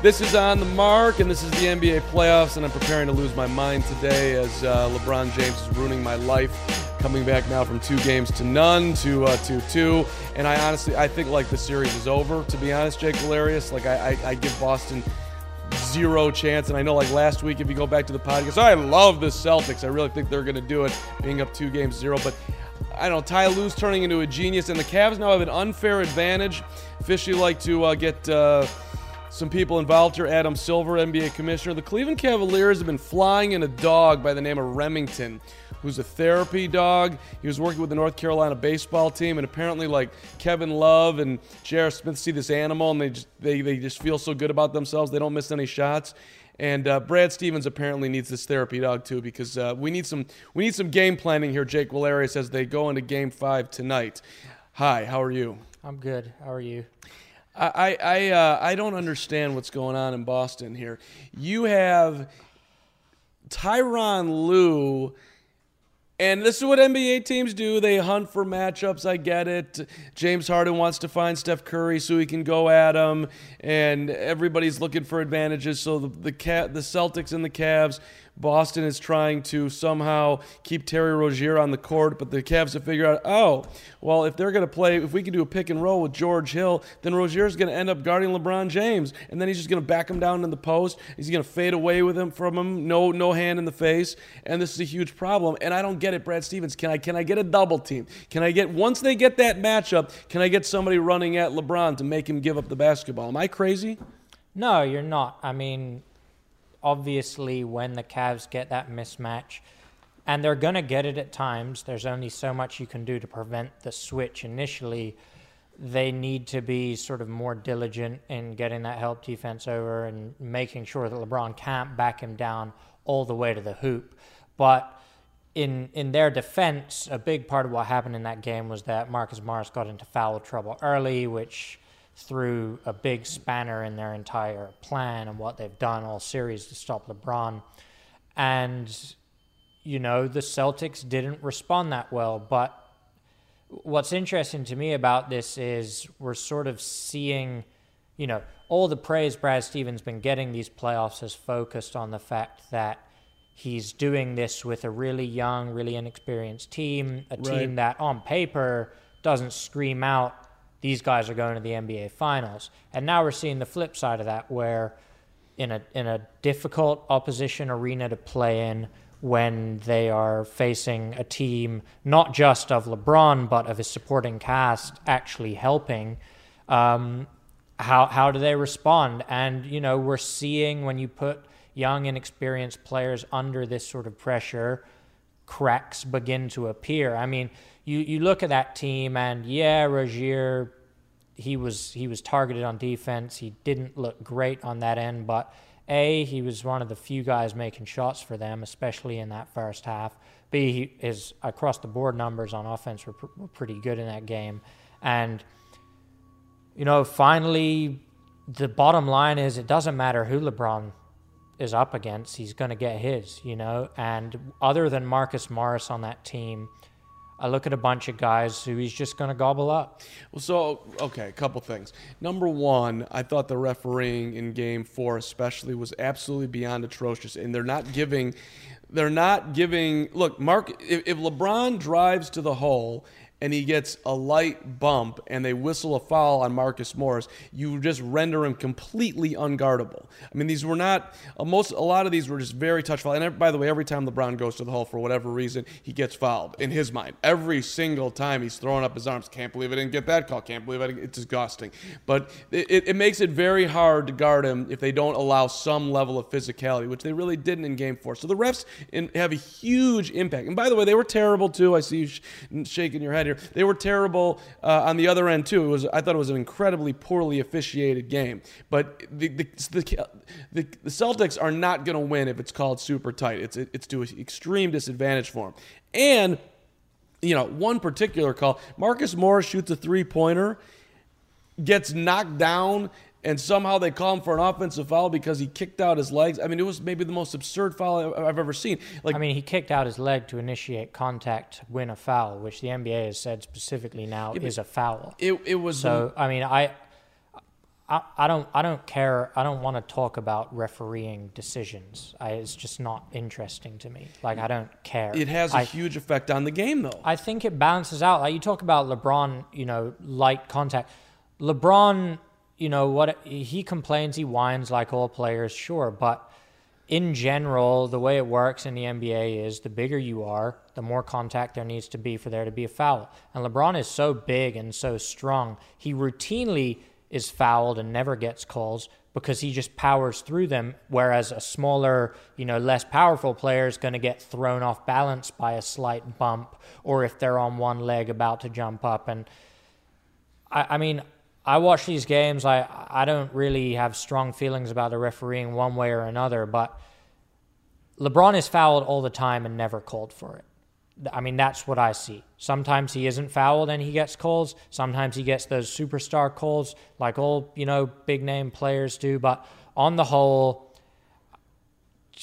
This is on the mark, and this is the NBA playoffs, and I'm preparing to lose my mind today as uh, LeBron James is ruining my life, coming back now from two games to none to uh, two two, and I honestly I think like the series is over. To be honest, Jake Valerius, like I, I, I give Boston zero chance, and I know like last week if you go back to the podcast, I love the Celtics. I really think they're going to do it, being up two games zero, but. I don't know, Ty Lue's turning into a genius, and the Cavs now have an unfair advantage. Fishy like to uh, get uh, some people involved here. Adam Silver, NBA commissioner. The Cleveland Cavaliers have been flying in a dog by the name of Remington, who's a therapy dog. He was working with the North Carolina baseball team, and apparently, like Kevin Love and J.R. Smith see this animal, and they just they, they just feel so good about themselves. They don't miss any shots. And uh, Brad Stevens apparently needs this therapy dog too, because uh, we need some we need some game planning here. Jake Valerius as they go into Game Five tonight. Hi, how are you? I'm good. How are you? I I uh, I don't understand what's going on in Boston here. You have Tyronn Lue, and this is what NBA teams do. They hunt for matchups. I get it. James Harden wants to find Steph Curry so he can go at him, and everybody's looking for advantages. So the the, the Celtics and the Cavs Boston is trying to somehow keep Terry Rozier on the court, but the Cavs have figured out, oh, well, if they're going to play, if we can do a pick and roll with George Hill, then Rozier's going to end up guarding LeBron James, and then he's just going to back him down in the post. He's going to fade away with him from him, no, no hand in the face, and this is a huge problem. And I don't get it, Brad Stevens. Can I, can I get a double team? Can I get once they get that matchup? Can I get somebody running at LeBron to make him give up the basketball? Am I crazy? No, you're not. I mean, obviously when the Cavs get that mismatch, and they're going to get it at times, there's only so much you can do to prevent the switch initially. They need to be sort of more diligent in getting that help defense over and making sure that LeBron can't back him down all the way to the hoop. But in in their defense, a big part of what happened in that game was that Marcus Morris got into foul trouble early, which threw a big spanner in their entire plan and what they've done all series to stop LeBron. And, you know, the Celtics didn't respond that well. But what's interesting to me about this is we're sort of seeing, you know, all the praise Brad Stevens been getting these playoffs has focused on the fact that he's doing this with a really young, really inexperienced team, a Right. team that on paper doesn't scream out these guys are going to the NBA finals. And now we're seeing the flip side of that where in a in a difficult opposition arena to play in when they are facing a team not just of LeBron but of his supporting cast actually helping um, how how do they respond and you know we're seeing when you put young inexperienced players under this sort of pressure cracks begin to appear. I mean, you, you look at that team and yeah, Rozier, he was he was targeted on defense. He didn't look great on that end, but A, he was one of the few guys making shots for them, especially in that first half. B, he, his across the board numbers on offense were, pr- were pretty good in that game. And you know, finally the bottom line is it doesn't matter who LeBron is up against, he's going to get his, you know. And other than Marcus Morris on that team, I look at a bunch of guys who he's just going to gobble up. Well, so okay, a couple things. Number one, I thought the refereeing in Game Four, especially, was absolutely beyond atrocious, and they're not giving, they're not giving. Look, Mark, if, if LeBron drives to the hole and he gets a light bump and they whistle a foul on Marcus Morris, you just render him completely unguardable. I mean, these were not uh, most. A lot of these were just very touch foul. And by the way, every time LeBron goes to the hole for whatever reason, he gets fouled in his mind. Every single time he's throwing up his arms. Can't believe I didn't get that call. Can't believe I didn't. It's disgusting. But it, it, it makes it very hard to guard him if they don't allow some level of physicality, which they really didn't in Game Four. So the refs in, have a huge impact. And by the way, they were terrible too. I see you sh- shaking your head here. They were terrible uh, on the other end too. It was I thought it was an incredibly poorly officiated game. But the the, the, the, the Celtics are not going to win if it's called super tight. It's it's to an extreme disadvantage for them. And you know, one particular call, Marcus Morris shoots a three pointer, gets knocked down, and somehow they call him for an offensive foul because he kicked out his legs. I mean, it was maybe the most absurd foul I've ever seen. Like, I mean, he kicked out his leg to initiate contact win a foul, which the NBA has said specifically now is a foul. it, it was So I mean, I, I, I don't, I don't care. I don't want to talk about refereeing decisions. I, it's just not interesting to me. Like I don't care. it has a I, huge effect on the game, though. I think it balances out. Like you talk about LeBron, you know, light contact. LeBron, you know what? He complains, he whines like all players, sure, but in general, the way it works in the NBA is the bigger you are, the more contact there needs to be for there to be a foul. And LeBron is so big and so strong, he routinely is fouled and never gets calls because he just powers through them. Whereas a smaller, you know, less powerful player is going to get thrown off balance by a slight bump, or if they're on one leg about to jump up. And I, I mean, I watch these games. I I don't really have strong feelings about the refereeing one way or another, but LeBron is fouled all the time and never called for it. I mean, that's what I see. Sometimes he isn't fouled and he gets calls. Sometimes he gets those superstar calls, like all you know big name players do. But on the whole,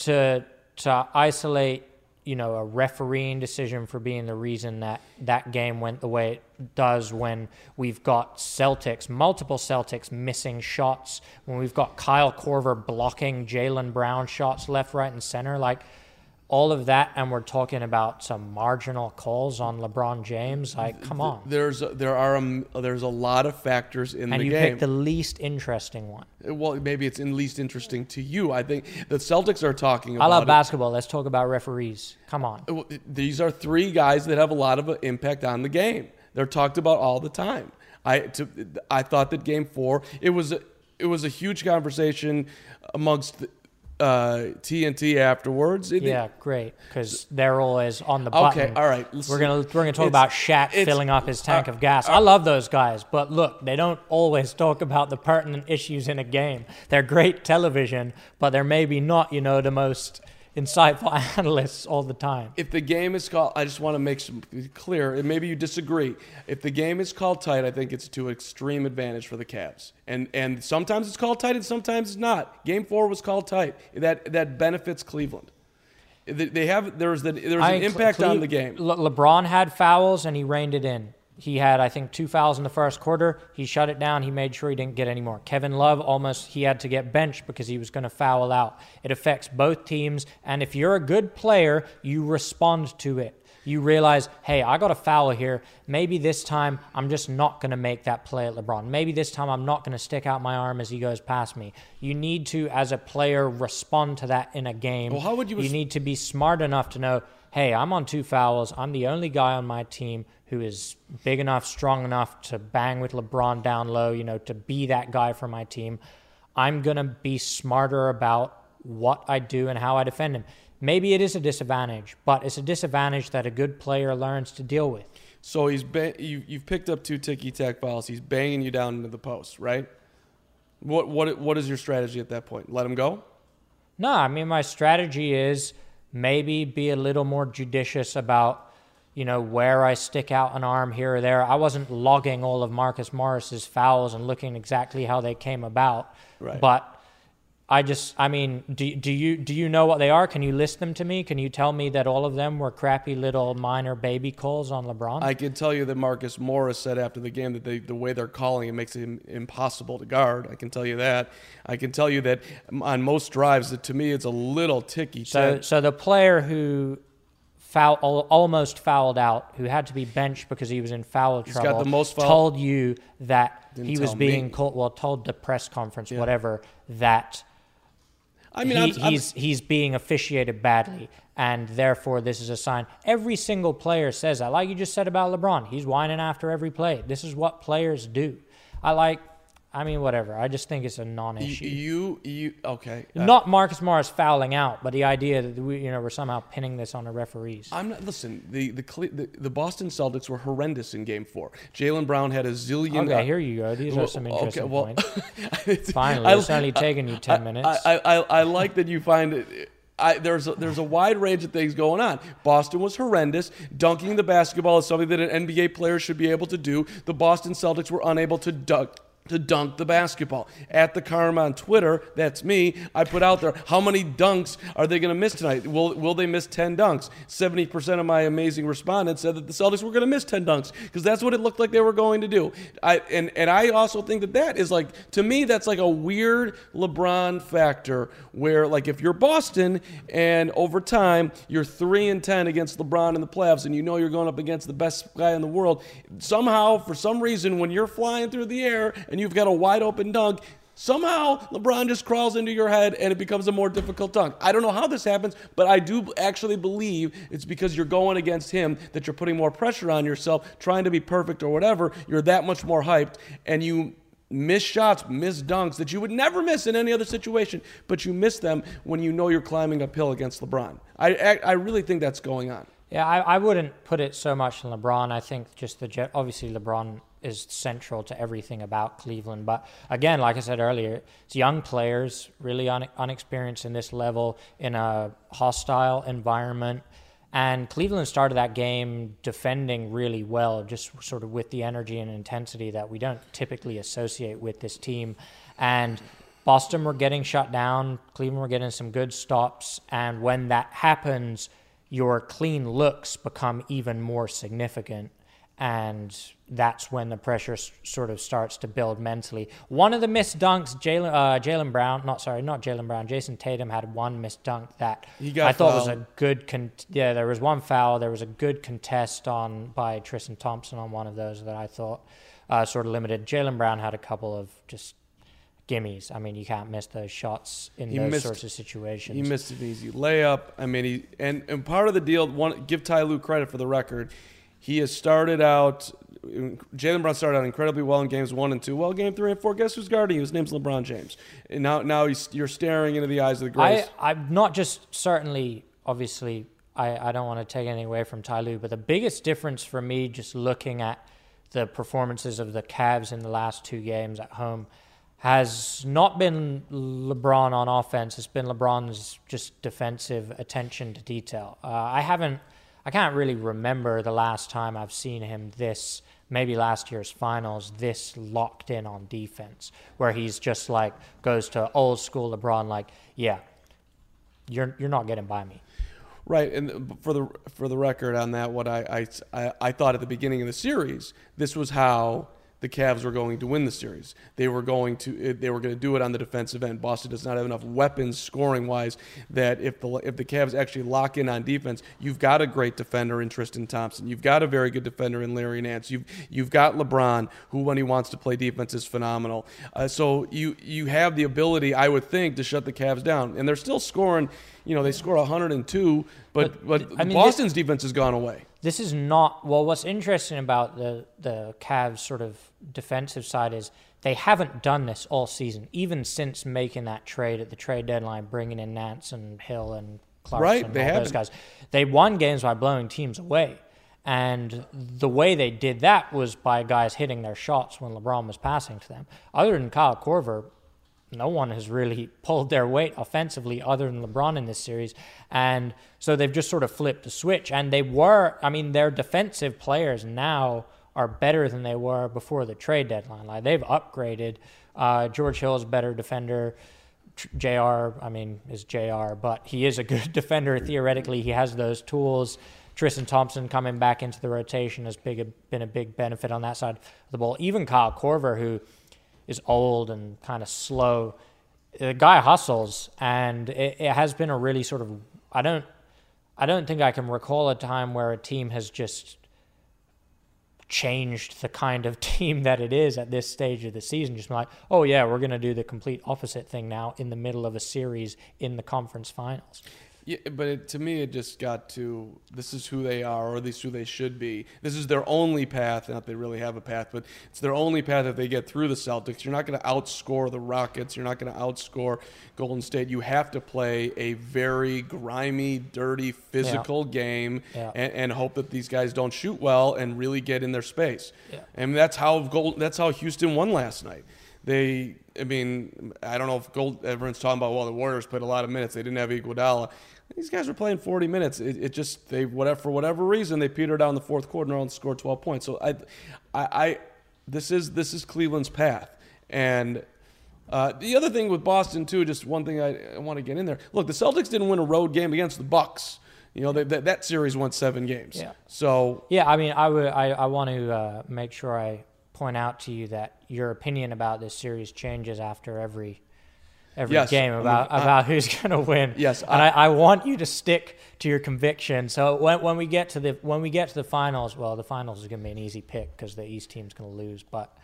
to to isolate you know a refereeing decision for being the reason that that game went the way it does when we've got Celtics multiple Celtics missing shots when we've got Kyle Korver blocking Jaylen Brown shots left right and center. Like all of that and we're talking about some marginal calls on LeBron James like come on There's a, there are um, there's a lot of factors in and the game. And you picked the least interesting one well, maybe it's in least interesting to you. I think the Celtics are talking about. I love it. basketball let's talk about referees come on These are three guys that have a lot of uh, impact on the game. They're talked about all the time. I to, I thought that game four it was it was a huge conversation amongst uh, TNT afterwards. It- Yeah, great. Because they're always on the button. Okay, all right, We're gonna we're gonna talk about Shaq filling up his tank uh, of gas. I love those guys, but look, they don't always talk about the pertinent issues in a game. They're great television, but they're maybe not, you know, the most insightful analysts all the time. if the game is called, I just want to make some clear, and maybe you disagree. If the game is called tight, I think it's to extreme advantage for the Cavs. And and sometimes it's called tight, and sometimes it's not. Game four was called tight. That that benefits Cleveland. They have there's the there's I- an impact Cle- on the game. Le- LeBron had fouls and he reined it in. He had, I think, two fouls in the first quarter. He shut it down. He made sure he didn't get any more. Kevin Love almost he had to get benched because he was going to foul out. It affects both teams, and if you're a good player, you respond to it. You realize, hey, I got a foul here. Maybe this time I'm just not going to make that play at LeBron. Maybe this time I'm not going to stick out my arm as he goes past me. You need to, as a player, respond to that in a game. Well, how would you You need to be smart enough to know, hey, I'm on two fouls. I'm the only guy on my team who is big enough, strong enough to bang with LeBron down low, you know, to be that guy for my team. I'm going to be smarter about what I do and how I defend him. Maybe it is a disadvantage, but it's a disadvantage that a good player learns to deal with. So he's ba- you you've picked up two ticky tack fouls. He's banging you down into the post, right? What what what is your strategy at that point? Let him go. No, I mean my strategy is maybe be a little more judicious about, you know, where I stick out an arm here or there. I wasn't logging all of Marcus Morris's fouls and looking exactly how they came about. Right. But I just, I mean, do, do you do you know what they are? Can you list them to me? Can you tell me that all of them were crappy little minor baby calls on LeBron? I can tell you that Marcus Morris said after the game that they, the way they're calling it makes it impossible to guard. I can tell you that. I can tell you that on most drives, that to me, it's a little ticky. so, so the player who foul, almost fouled out, who had to be benched because he was in foul got trouble, the most foul- told you that Didn't he was being me. called. Well, told the press conference, whatever, that I mean, he, I'm, I'm- he's he's being officiated badly, and therefore this is a sign. Every single player says that, like you just said about LeBron. He's whining after every play. This is what players do. I like. I mean, whatever. I just think it's a non-issue. you, you, okay. Uh, Not Marcus Morris fouling out, but the idea that we, you know, we're somehow pinning this on the referees. I'm not. Listen, the the, the the Boston Celtics were horrendous in Game Four. Jaylen Brown had a zillion. Okay, here you go. These are some Well, interesting okay, well, points. Finally, I- it's only taken you ten minutes. I, I, I, I like that you find it. I, there's a, there's a wide range of things going on. Boston was horrendous. Dunking the basketball is something that an NBA player should be able to do. The Boston Celtics were unable to dunk to dunk the basketball. At the Karm on Twitter, that's me. I put out there how many dunks are they going to miss tonight? Will will they miss 10 dunks? 70% of my amazing respondents said that the Celtics were going to miss 10 dunks because that's what it looked like they were going to do. I and and I also think that that is like to me that's like a weird LeBron factor where like if you're Boston and over time you're 3 and 10 against LeBron in the playoffs and you know you're going up against the best guy in the world, somehow for some reason when you're flying through the air and you've got a wide open dunk, somehow LeBron just crawls into your head and it becomes a more difficult dunk. I don't know how this happens, but I do actually believe it's because you're going against him that you're putting more pressure on yourself, trying to be perfect or whatever. You're that much more hyped and you miss shots, miss dunks that you would never miss in any other situation, but you miss them when you know you're climbing uphill against LeBron. I I, really think that's going on. Yeah, I, I wouldn't put it so much on LeBron. I think just the jet. Obviously, LeBron is central to everything about Cleveland. But again, like I said earlier, it's young players, really un, unexperienced in this level, in a hostile environment. And Cleveland started that game defending really well, just sort of with the energy and intensity that we don't typically associate with this team. And Boston were getting shut down, Cleveland were getting some good stops. And when that happens, your clean looks become even more significant. And that's when the pressure s- sort of starts to build mentally. One of the missed dunks, Jaylen uh, Jaylen Brown, not sorry, not Jaylen Brown, Jayson Tatum had one missed dunk that I thought was a good. Con- yeah, there was one foul. There was a good contest on by Tristan Thompson on one of those that I thought uh, sort of limited. Jaylen Brown had a couple of just gimmies. I mean, you can't miss those shots in He those missed- sorts of situations. He missed an easy layup. I mean, he and and part of the deal. One, give Ty Lue credit for the record. He has started out. Jaylen Brown started out incredibly well in games one and two. Well, game three and four, guess who's guarding you? His name's LeBron James. And now, now he's, you're staring into the eyes of the greats. I, I'm not just certainly, obviously, I, I don't want to take anything away from Ty Lue, but the biggest difference for me, just looking at the performances of the Cavs in the last two games at home, has not been LeBron on offense. It's been LeBron's just defensive attention to detail. Uh, I haven't, I can't really remember the last time I've seen him this. Maybe last year's finals, this locked in on defense, where he's just like goes to old school LeBron, like, yeah, you're you're not getting by me. Right, and for the for the record on that, what I, I, I, I thought at the beginning of the series, this was how the Cavs were going to win the series. They were going to they were going to do it on the defensive end. Boston does not have enough weapons scoring wise that if the if the Cavs actually lock in on defense, you've got a great defender in Tristan Thompson. You've got a very good defender in Larry Nance. You've you've got LeBron, who when he wants to play defense is phenomenal. Uh, so you you have the ability, I would think, to shut the Cavs down, and they're still scoring. You know, they score 102, but but, I mean, Boston's defense has gone away. This is not well. What's interesting about the the Cavs sort of defensive side is they haven't done this all season, even since making that trade at the trade deadline, bringing in Nance and Hill and Clarkson, Right, and they all those haven't. guys. They won games by blowing teams away, and the way they did that was by guys hitting their shots when LeBron was passing to them. Other than Kyle Korver, no one has really pulled their weight offensively other than LeBron in this series. And so they've just sort of flipped the switch. And they were, I mean, their defensive players now are better than they were before the trade deadline. Like they've upgraded. Uh, George Hill is a better defender. Jr. I mean, is Jr. But he is a good defender theoretically. He has those tools. Tristan Thompson coming back into the rotation has big, been a big benefit on that side of the ball. Even Kyle Korver, who is old and kind of slow, the guy hustles, and it, it has been a really sort of. I don't. I don't think I can recall a time where a team has just changed the kind of team that it is at this stage of the season. Just like, oh yeah, we're going to do the complete opposite thing now in the middle of a series in the conference finals. Yeah, but it, to me, it just got to this is who they are, or at least who they should be. This is their only path. Not they really have a path, but it's their only path if they get through the Celtics. You're not going to outscore the Rockets. You're not going to outscore Golden State. You have to play a very grimy, dirty, physical game Yeah. And, and hope that these guys don't shoot well and really get in their space. Yeah. And that's how Gold, that's how Houston won last night. They, I mean, I don't know if Gold. Everyone's talking about well, the Warriors played a lot of minutes. They didn't have Iguodala. These guys were playing 40 minutes. It, it just they whatever for whatever reason they petered out in the fourth quarter and scored 12 points. So I, I, I this is this is Cleveland's path. And uh, the other thing with Boston too, just one thing I, I want to get in there. Look, the Celtics didn't win a road game against the Bucks. You know, they, that that series went seven games. Yeah. So Yeah, I mean, I would. I, I want to uh, make sure I point out to you that your opinion about this series changes after every every Yes, game I mean, about I- about who's going to win. Yes, and I, I want you to stick to your conviction. So when when we get to the when we get to the finals, well, the finals is going to be an easy pick because the East team's going to lose, but.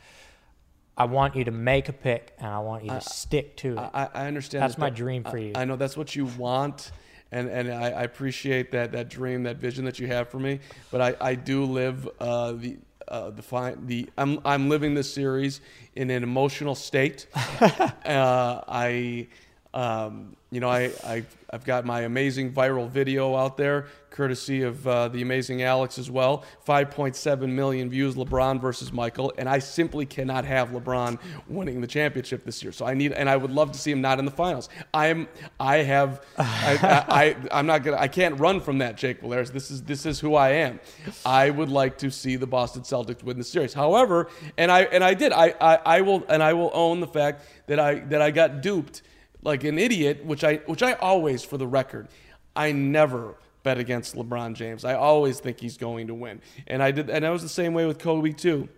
I want you to make a pick, and I want you to stick to it. I, I understand. That's that my dream for I- you. I know that's what you want, and and I, I appreciate that that dream, that vision that you have for me. But I, I do live uh, the uh, the fine the I'm I'm living this series in an emotional state. uh, I. Um, you know, I, I, I've got my amazing viral video out there, courtesy of uh, the amazing Alex as well. 5.7 million views, LeBron versus Michael, and I simply cannot have LeBron winning the championship this year. So I need, and I would love to see him not in the finals. I'm, I have, I, I, I, I'm not gonna, I can't run from that, Jake Valeris. This is, this is who I am. I would like to see the Boston Celtics win the series. However, and I, and I did, I, I, I will, and I will own the fact that I, that I got duped like an idiot, which I which I always, for the record, I never bet against LeBron James. I always think he's going to win, and I did, and I was the same way with Kobe too.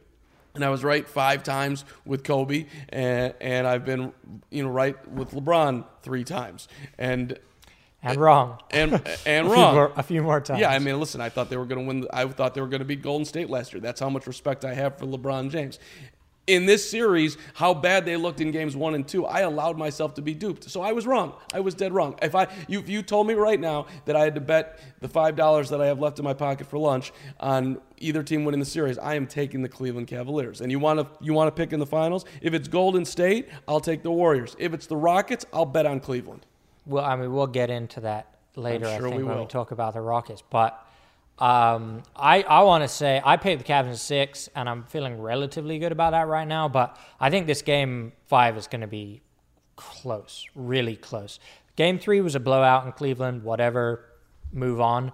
And I was right five times with Kobe, and, and I've been, you know, right with LeBron three times, and and wrong. and and a, few wrong. more, a few more times. Yeah, I mean, listen, I thought they were going to win. I thought they were going to beat Golden State last year. That's how much respect I have for LeBron James. In this series, how bad they looked in games one and two, I allowed myself to be duped. So I was wrong. I was dead wrong. If I, you, if you told me right now that I had to bet the five dollars that I have left in my pocket for lunch on either team winning the series, I am taking the Cleveland Cavaliers. And you want to, you want to pick in the finals? If it's Golden State, I'll take the Warriors. If it's the Rockets, I'll bet on Cleveland. Well, I mean, we'll get into that later. sure I think we when will. we talk about the Rockets, but um, I I want to say I paid the Cavs in six, and I'm feeling relatively good about that right now. But I think this game five is going to be close, really close. Game three was a blowout in Cleveland. Whatever, move on.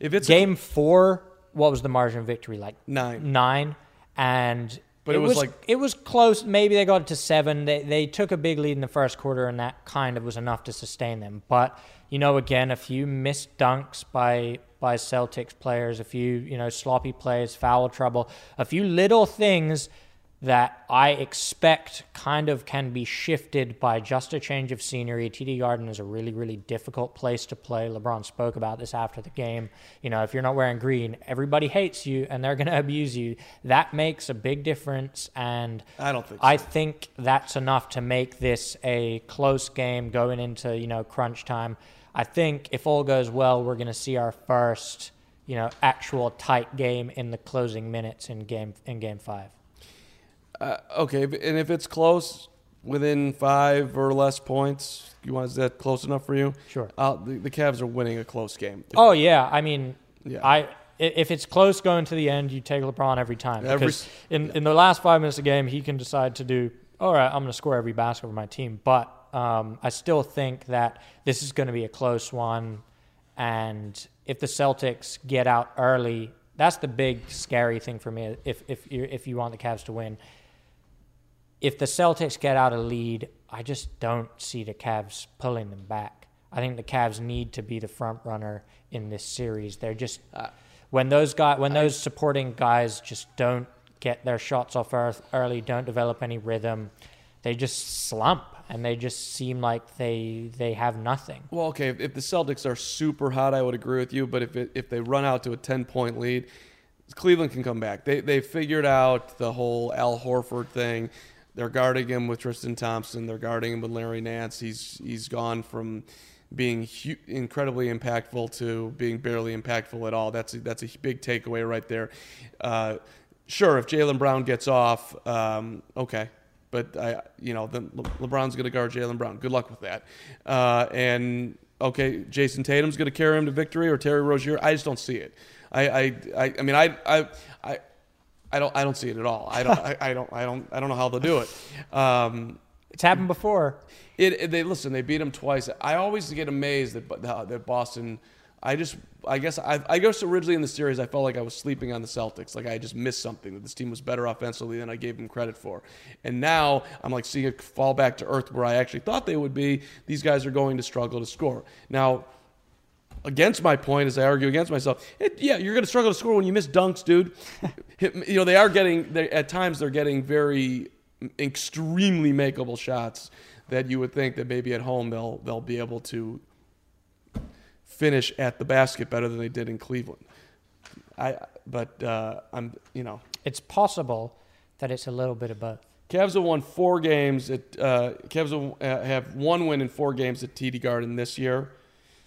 If it's Game four, what was the margin of victory like? Nine. Nine, and But it was like- it was close. Maybe they got it to seven. They they took a big lead in the first quarter, and that kind of was enough to sustain them. But you know, again, a few missed dunks by by Celtics players, a few you know sloppy plays, foul trouble, a few little things that I expect kind of can be shifted by just a change of scenery. TD Garden is a really, really difficult place to play. LeBron spoke about this after the game. You know, if you're not wearing green, everybody hates you and they're going to abuse you. That makes a big difference. And I don't think I think that's enough to make this a close game going into, you know, crunch time. I think if all goes well, we're going to see our first, you know, actual tight game in the closing minutes in game in game five. Uh, okay, and if it's close, within five or less points, you want is that close enough for you? Sure. Uh, the, the Cavs are winning a close game. Oh yeah, I mean, Yeah. I if it's close going to the end, you take LeBron every time Every because in in the last five minutes of the game, he can decide to do. All right, I'm going to score every basket for my team, but um, I still think that this is going to be a close one, and if the Celtics get out early, that's the big scary thing for me. If if you if you want the Cavs to win, if the Celtics get out a lead, I just don't see the Cavs pulling them back. I think the Cavs need to be the front runner in this series. They're just uh, when those guys, when those supporting guys just don't get their shots off earth early, don't develop any rhythm, they just slump and they just seem like they they have nothing. Well, okay, if, if the Celtics are super hot, I would agree with you. But if it, if they run out to a ten point lead, Cleveland can come back. They they figured out the whole Al Horford thing. They're guarding him with Tristan Thompson. They're guarding him with Larry Nance. He's he's gone from being hu- incredibly impactful to being barely impactful at all. That's a, that's a big takeaway right there. Uh, sure, if Jaylen Brown gets off, um, okay, but I, you know, then Le- LeBron's going to guard Jaylen Brown. Good luck with that. Uh, and okay, Jayson Tatum's going to carry him to victory, or Terry Rozier. I just don't see it. I, I, I, I mean, I, I, I, I don't, I don't see it at all. I don't, I, I don't, I don't, I don't know how they'll do it. Um, It's happened before. it, it- they listen. They beat them twice. I always get amazed that that that Boston. I just, I guess, I, I guess originally in the series, I felt like I was sleeping on the Celtics. Like I just missed something. That this team was better offensively than I gave them credit for. And now I'm like seeing it fall back to earth where I actually thought they would be. These guys are going to struggle to score. Now, against my point, as I argue against myself, it, yeah, you're going to struggle to score when you miss dunks, dude. You know, they are getting, they, at times, they're getting very extremely makeable shots that you would think that maybe at home they'll they'll be able to finish at the basket better than they did in Cleveland. I but uh, I'm you know It's possible that it's a little bit of both. Cavs have won four games at uh, Cavs have, uh, one win in four games at TD Garden this year,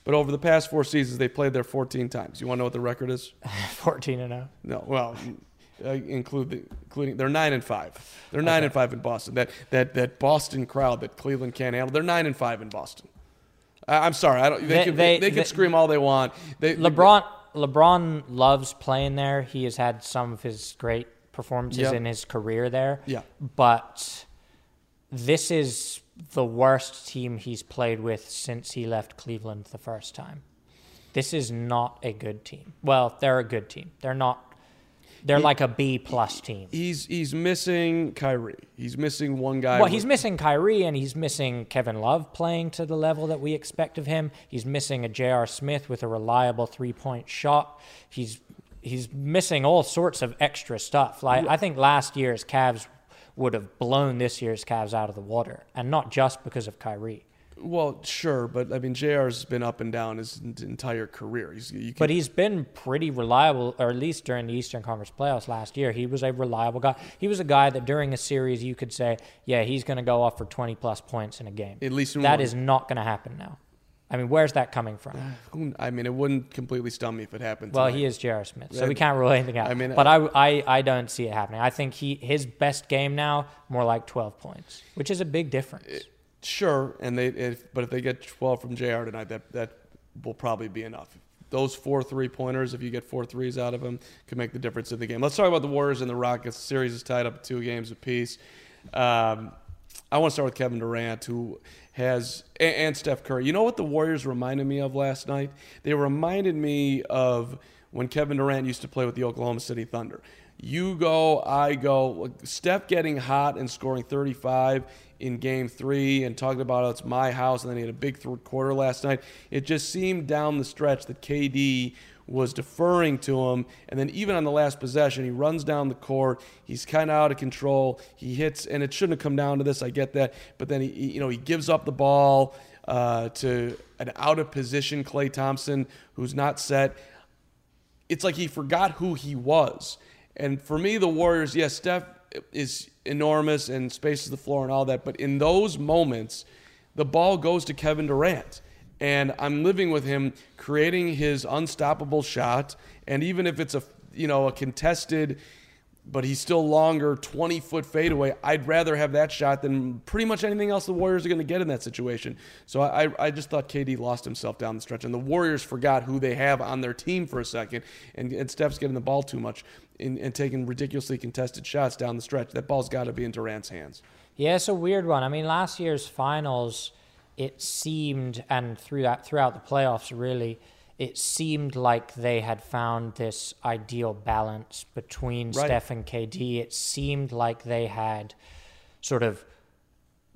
but over the past four seasons they played there 14 times. You want to know what the record is? 14 and oh. 0. No, well, uh, include the, including they're nine and five. They're nine and five in Boston. That that that Boston crowd that Cleveland can't handle. They're nine and five in Boston. I, I'm sorry. I don't. They, They- can they- they, can scream all they want. They, LeBron LeBron loves playing there. He has had some of his great performances Yep. in his career there. Yeah. But this is the worst team he's played with since he left Cleveland the first time. This is not a good team. Well, they're a good team. They're not they're like a B plus team. he's he's missing Kyrie. He's missing one guy. Well, he's missing Kyrie and he's missing Kevin Love playing to the level that we expect of him. He's missing a J.R. Smith with a reliable three point shot. He's he's missing all sorts of extra stuff. Like I think last year's Cavs would have blown this year's Cavs out of the water, and not just because of Kyrie. Well, sure, but I mean, Jr's been up and down his entire career. He's you can, But he's been pretty reliable, or at least during the Eastern Conference playoffs last year. He was a reliable guy. He was a guy that during a series you could say, yeah, he's going to go off for 20 plus points in a game. At least That one. is not going to happen now. I mean, where's that coming from? I mean, it wouldn't completely stun me if it happened. Well, tonight. he is J.R. Smith, so we can't rule anything out. I mean, but I, I, I don't see it happening. I think he his best game now more like 12 points, which is a big difference. Sure, and they if, but if they get 12 from JR tonight, that that will probably be enough. Those four three pointers, if you get four threes out of them, could make the difference in the game. Let's talk about the Warriors and the Rockets. The series is tied up two games apiece. Um, I want to start with Kevin Durant, who has and Steph Curry. You know what the Warriors reminded me of last night? They reminded me of when Kevin Durant used to play with the Oklahoma City Thunder. You go, I go. Steph getting hot and scoring 35 in game three and talking about how it's my house, and then he had a big third quarter last night. It just seemed down the stretch that KD was deferring to him. And then even on the last possession, he runs down the court. He's kind of out of control. He hits, and it shouldn't have come down to this. I get that, but then he, he- you know, he gives up the ball uh, to an out of position Klay Thompson who's not set it's like he forgot who he was. And for me, the Warriors, yes, Steph is enormous and spaces the floor and all that, but in those moments, the ball goes to Kevin Durant. And I'm living with him creating his unstoppable shot. And even if it's a you know a contested but he's still longer, 20 foot fadeaway. I'd rather have that shot than pretty much anything else the Warriors are going to get in that situation. So I, I just thought KD lost himself down the stretch, and the Warriors forgot who they have on their team for a second, and, and Steph's getting the ball too much and, and taking ridiculously contested shots down the stretch. That ball's got to be in Durant's hands. Yeah, it's a weird one. I mean, last year's finals, it seemed, and throughout throughout the playoffs, really, it seemed like they had found this ideal balance between Right. Steph and KD. It seemed like they had sort of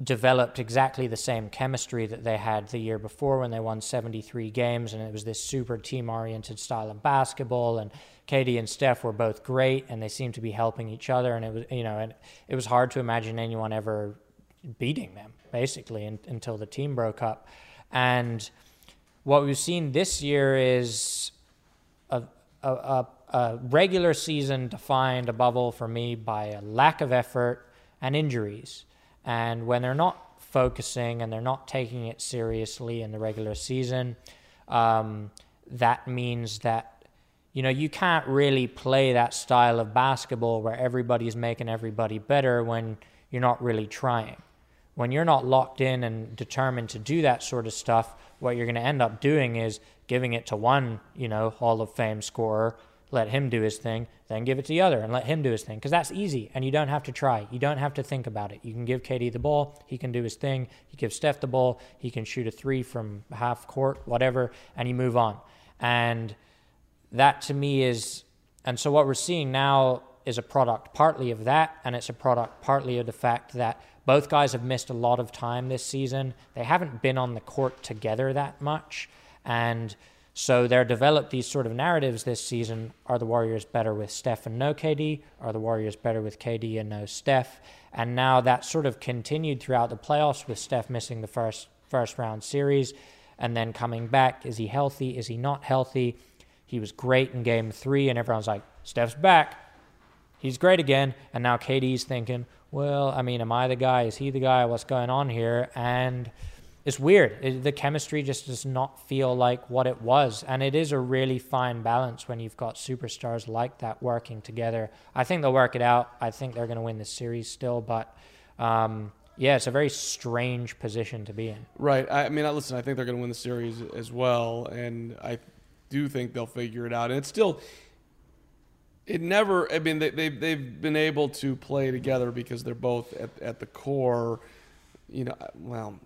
developed exactly the same chemistry that they had the year before when they won 73 games and it was this super team oriented style of basketball and KD and Steph were both great and they seemed to be helping each other and it was you know and it was hard to imagine anyone ever beating them basically in, until the team broke up and what we've seen this year is a, a, a, a regular season defined above all for me by a lack of effort and injuries and when they're not focusing and they're not taking it seriously in the regular season, um, that means that you know you can't really play that style of basketball where everybody's making everybody better when you're not really trying. When you're not locked in and determined to do that sort of stuff, what you're going to end up doing is giving it to one, you know, Hall of Fame scorer let him do his thing, then give it to the other and let him do his thing. Because that's easy and you don't have to try. You don't have to think about it. You can give KD the ball, he can do his thing. You give Steph the ball, he can shoot a three from half court, whatever, and you move on. And that to me is, and so what we're seeing now is a product partly of that, and it's a product partly of the fact that both guys have missed a lot of time this season. They haven't been on the court together that much. And so they're developed these sort of narratives this season. Are the Warriors better with Steph and no KD? Are the Warriors better with KD and no Steph? And now that sort of continued throughout the playoffs with Steph missing the first first round series and then coming back. Is he healthy? Is he not healthy? He was great in game three, and everyone's like, Steph's back. He's great again. And now KD's thinking, well, I mean, am I the guy? Is he the guy? What's going on here? And it's weird. It, the chemistry just does not feel like what it was. And it is a really fine balance when you've got superstars like that working together. I think they'll work it out. I think they're going to win the series still. But um, yeah, it's a very strange position to be in. Right. I mean, listen, I think they're going to win the series as well. And I do think they'll figure it out. And it's still. It never. I mean, they, they they've been able to play together because they're both at at the core. You know, well,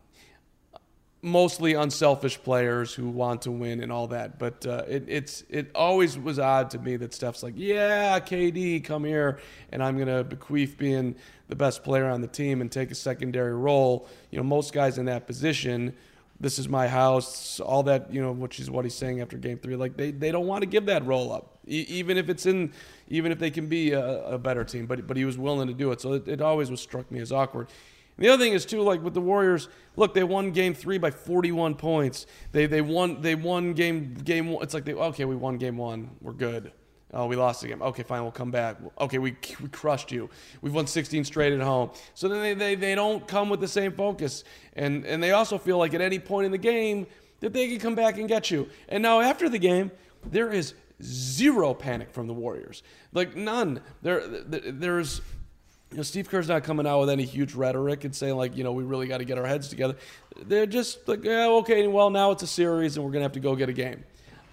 mostly unselfish players who want to win and all that. But uh, it, it's it always was odd to me that Steph's like, yeah, KD, come here, and I'm gonna bequeath being the best player on the team and take a secondary role. You know, most guys in that position. This is my house. All that you know, which is what he's saying after Game Three. Like they, they don't want to give that roll up, e- even if it's in, even if they can be a, a, better team. But but he was willing to do it. So it, it always was struck me as awkward. And the other thing is too, like with the Warriors, look, they won Game Three by 41 points. They they won they won game game. It's like they okay, we won Game One, we're good. Oh, we lost the game. Okay, fine, we'll come back. Okay, we, we crushed you. We've won 16 straight at home. So then they, they, they don't come with the same focus. And, and they also feel like at any point in the game that they can come back and get you. And now after the game, there is zero panic from the Warriors. Like none. There, there's you know, Steve Kerr's not coming out with any huge rhetoric and saying like, you know, we really got to get our heads together. They're just like, yeah, okay, well now it's a series and we're gonna have to go get a game.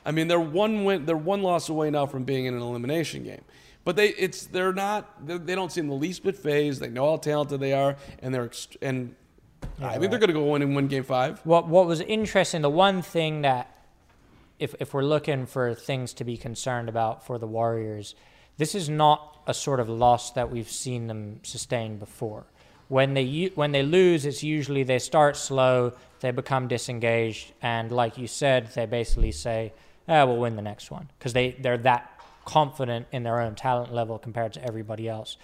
I mean, they're one win, they're one loss away now from being in an elimination game. But they, it's they're not, they don't seem the least bit phased. They know how talented they are, and they're and yeah, I think right. they're gonna go in and win Game Five. What What was interesting, the one thing that, if if we're looking for things to be concerned about for the Warriors this is not a sort of loss that we've seen them sustain before. When they when they lose, it's usually they start slow, they become disengaged, and like you said, they basically say, "Ah, we'll win the next one," because they they're that confident in their own talent level compared to everybody else.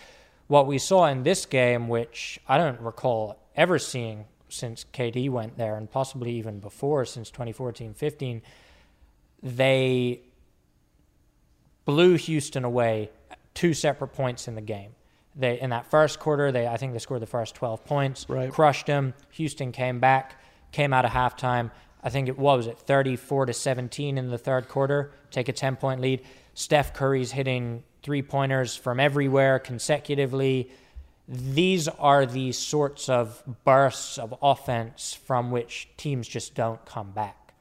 What we saw in this game, which I don't recall ever seeing since KD went there, and possibly even before, since 2014-15, they blew Houston away two separate points in the game. They in that first quarter, they I think they scored the first 12 points, right. crushed them. Houston came back, came out of halftime. I think it was at 34 to 17 in the third quarter, take a 10 point lead. Steph Curry's hitting three pointers from everywhere consecutively. These are the sorts of bursts of offense from which teams just don't come back.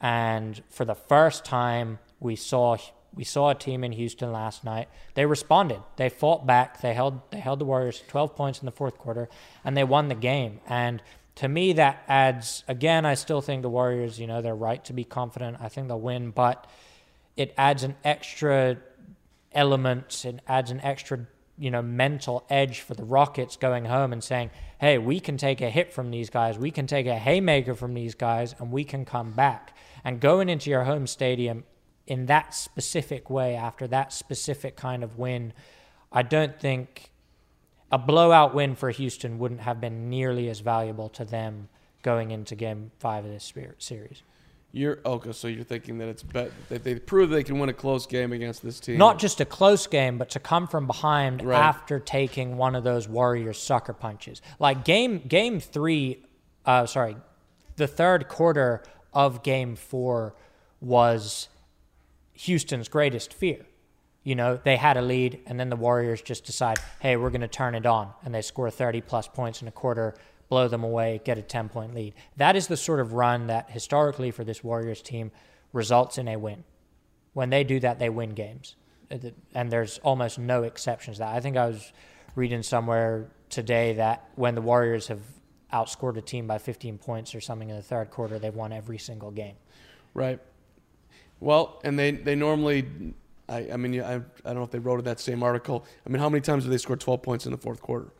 And for the first time, we saw we saw a team in Houston last night. They responded. They fought back. They held they held the Warriors 12 points in the fourth quarter and they won the game. And to me that adds again I still think the Warriors, you know, they're right to be confident. I think they'll win, but it adds an extra element, it adds an extra you know mental edge for the Rockets going home and saying, "Hey, we can take a hit from these guys. We can take a haymaker from these guys, and we can come back." And going into your home stadium in that specific way after that specific kind of win, I don't think a blowout win for Houston wouldn't have been nearly as valuable to them going into Game Five of this series. You're okay, so you're thinking that it's bet that they prove they can win a close game against this team. Not just a close game, but to come from behind Right. after taking one of those Warriors sucker punches. Like game game three, uh, sorry, the third quarter of game four was Houston's greatest fear. You know, they had a lead, and then the Warriors just decide, hey, we're going to turn it on. And they score 30 plus points in a quarter, blow them away, get a 10 point lead. That is the sort of run that historically for this Warriors team results in a win. When they do that, they win games. And there's almost no exceptions that. I think I was reading somewhere today that when the Warriors have outscored a team by 15 points or something in the third quarter, they've won every single game. Right. Well, and they they normally, I, I mean, I, I don't know if they wrote in that same article. I mean, how many times have they score 12 points in the fourth quarter?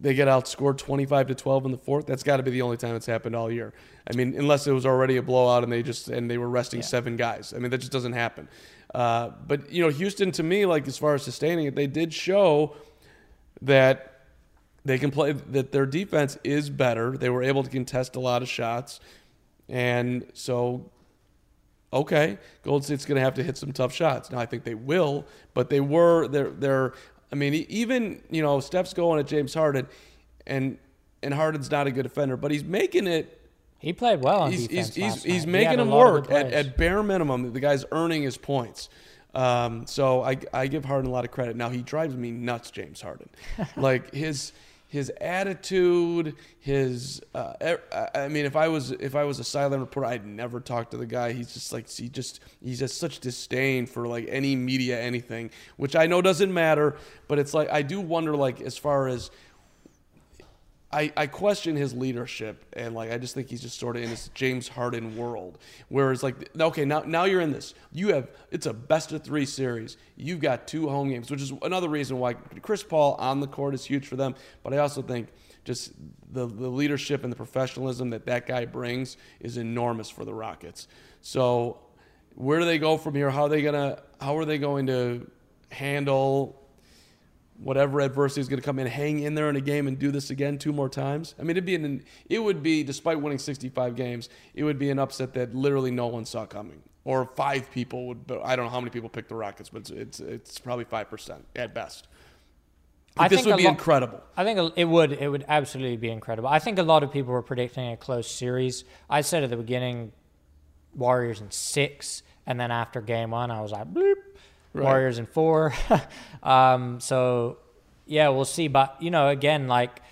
They get outscored 25 to 12 in the fourth. That's got to be the only time it's happened all year. I mean, unless it was already a blowout and they just and they were resting seven guys. I mean, that just doesn't happen. Uh, but you know, Houston to me, like as far as sustaining it, they did show that they can play that their defense is better. They were able to contest a lot of shots. And so okay, Golden State's going to have to hit some tough shots. Now I think they will, but they were they're they're I mean even, you know, Steph's going at James Harden and and Harden's not a good defender, but he's making it He played well on he's defense. he's, he's, he's. He making him work at, at bare minimum. The guy's earning his points. Um, so I, I give Harden a lot of credit. Now he drives me nuts, James Harden. like his his attitude, his uh, I mean, if I was if I was a silent reporter, I'd never talk to the guy. He's just like he just he's just such disdain for like any media, anything, which I know doesn't matter. But it's like I do wonder, like as far as I, I question his leadership and like I just think he's just sort of in this James Harden world. Whereas like okay now now you're in this. You have it's a best of three series. You've got two home games, which is another reason why Chris Paul on the court is huge for them. But I also think just the the leadership and the professionalism that that guy brings is enormous for the Rockets. So where do they go from here? How are they gonna how are they going to handle whatever adversity is going to come in, hang in there in a game and do this again two more times. I mean, it'd be an, it would be, despite winning 65 games, it would be an upset that literally no one saw coming. Or five people would, but I don't know how many people picked the Rockets, but it's it's, it's probably five percent at best. I this would be lot- incredible. I think it would. It would absolutely be incredible. I think a lot of people were predicting a close series. I said at the beginning, Warriors in six, and then after game one, I was like, bloop, Warriors in four. um, so, yeah, we'll see. But you know, again, like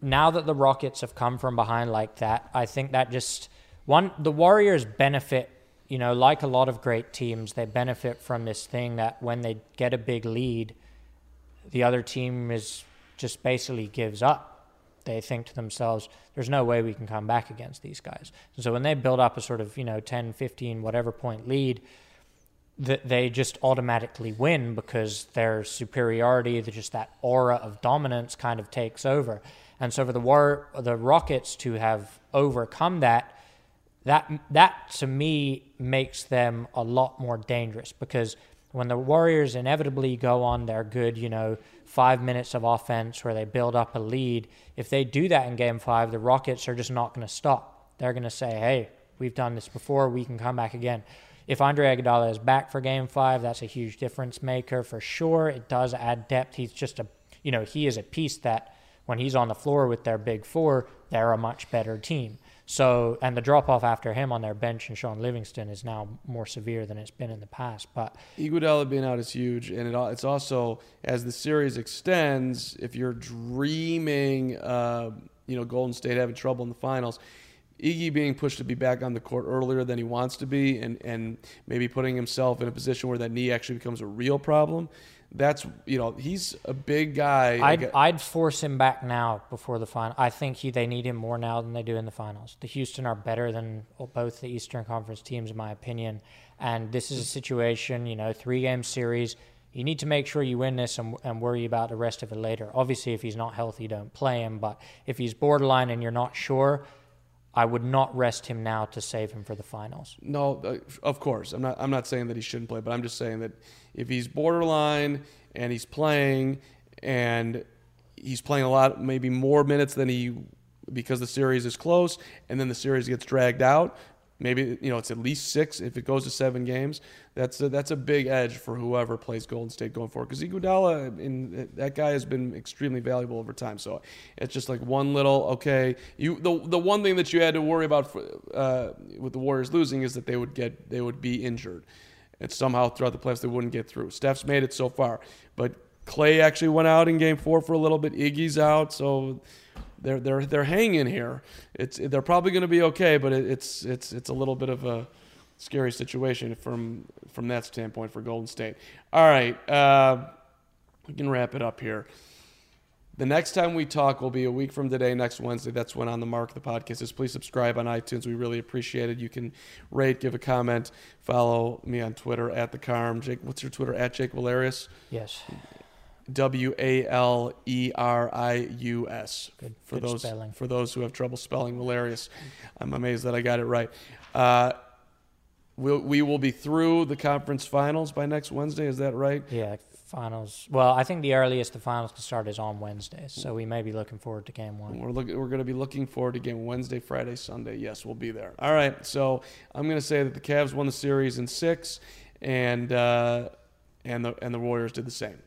now that the Rockets have come from behind like that, I think that just one the Warriors benefit. You know, like a lot of great teams, they benefit from this thing that when they get a big lead, the other team is just basically gives up. They think to themselves, there's no way we can come back against these guys. And so when they build up a sort of, you know, 10, 15, whatever point lead, that they just automatically win because their superiority, just that aura of dominance kind of takes over. And so for the war, the Rockets to have overcome that, that that to me makes them a lot more dangerous because when the Warriors inevitably go on their good, you know, five minutes of offense where they build up a lead, if they do that in game five, the Rockets are just not going to stop. They're going to say, hey, we've done this before, we can come back again. If Andre Iguodala is back for game five, that's a huge difference maker for sure. It does add depth. He's just a, you know, he is a piece that when he's on the floor with their big four, they're a much better team. So, and the drop off after him on their bench and Shaun Livingston is now more severe than it's been in the past. But Iguodala being out is huge, and it, it's also as the series extends. If you're dreaming, uh, you know, Golden State having trouble in the finals, Iggy being pushed to be back on the court earlier than he wants to be, and and maybe putting himself in a position where that knee actually becomes a real problem. That's you know he's a big guy. I'd, Like, uh, I'd force him back now before the final. I think he, they need him more now than they do in the finals. The Houston are better than both the Eastern Conference teams, in my opinion. And this is a situation, you know, three game series. You need to make sure you win this and, and worry about the rest of it later. Obviously, if he's not healthy, don't play him. But if he's borderline and you're not sure, I would not rest him now to save him for the finals. No, uh, of course. I'm not. I'm not saying that he shouldn't play, but I'm just saying that if he's borderline and he's playing and he's playing a lot, maybe more minutes than he because the series is close, and then the series gets dragged out. Maybe you know it's at least six. If it goes to seven games, that's a, that's a big edge for whoever plays Golden State going forward. Because Iguodala, in, that guy has been extremely valuable over time. So it's just like one little okay. You the the one thing that you had to worry about for, uh, with the Warriors losing is that they would get they would be injured, and somehow throughout the playoffs they wouldn't get through. Steph's made it so far, but Klay actually went out in Game Four for a little bit. Iggy's out, so they're they're they're hanging here. It's they're probably going to be okay, but it, it's it's it's a little bit of a scary situation from from that standpoint for Golden State. All right, uh, we can wrap it up here. The next time we talk will be a week from today, next Wednesday. That's when On the Mark, the podcast is. Please subscribe on iTunes. We really appreciate it. You can rate, give a comment, follow me on Twitter at the Carm. Jake, what's your Twitter? At Jake Walerius. Yes. W A L E R I U S. Good- for good those spelling. for those who have trouble spelling Walerius. I'm amazed that I got it right. Uh, we'll, we will be through the conference finals by next Wednesday. Is that right? Yeah, finals. Well, I think the earliest the finals can start is on Wednesday, so we may be looking forward to game one. We're looking. We're going to be looking forward to game Wednesday, Friday, Sunday. Yes, we'll be there. All right. So I'm going to say that the Cavs won the series in six, and uh, and the and the Warriors did the same.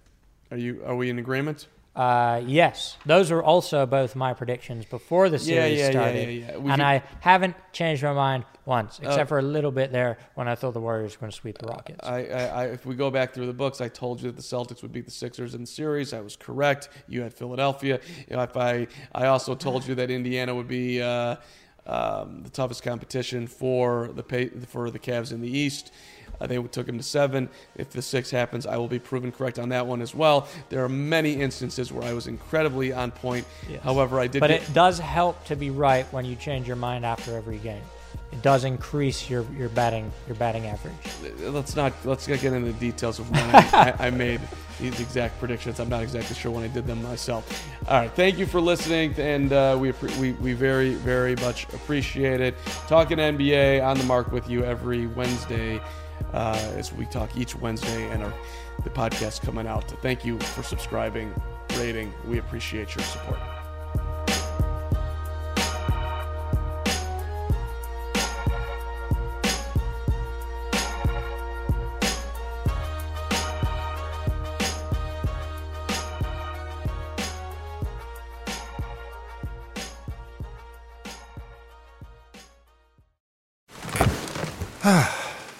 Are you? Are we in agreement? Uh, yes, those were also both my predictions before the series yeah, yeah, started, yeah, and I haven't changed my mind once, except Uh, for a little bit there when I thought the Warriors were going to sweep the Rockets. I, I, I, if we go back through the books, I told you that the Celtics would beat the Sixers in the series. I was correct. You had Philadelphia. You know, if I, I also told you that Indiana would be uh, um, the toughest competition for the pay, for the Cavs in the East. Uh, they took him to seven. If the six happens, I will be proven correct on that one as well. There are many instances where I was incredibly on point. Yes. However, I did. but get, it does help to be right when you change your mind after every game. It does increase your, your batting your batting average. let's not let's not get into the details of when I, I, I made these exact predictions. I'm not exactly sure when I did them myself. All right, thank you for listening, and uh, we, we we very very much appreciate it. Talking NBA on the mark with you every Wednesday uh, as we talk each Wednesday, and our, the podcast coming out. Thank you for subscribing, rating. We appreciate your support.